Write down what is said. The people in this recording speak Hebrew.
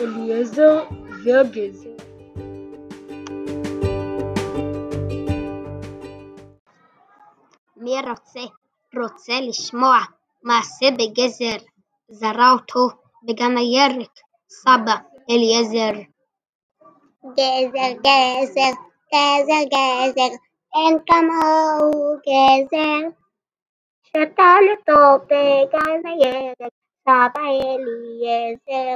אליעזר והגזר מי רוצה, רוצה לשמוע מעשה בגזר, זרע אותו בגן הירק סבא אליעזר. גזר, גזר, גזר, גזר, אין כמוהו גזר. שתל אותו בגן הירק סבא אליעזר.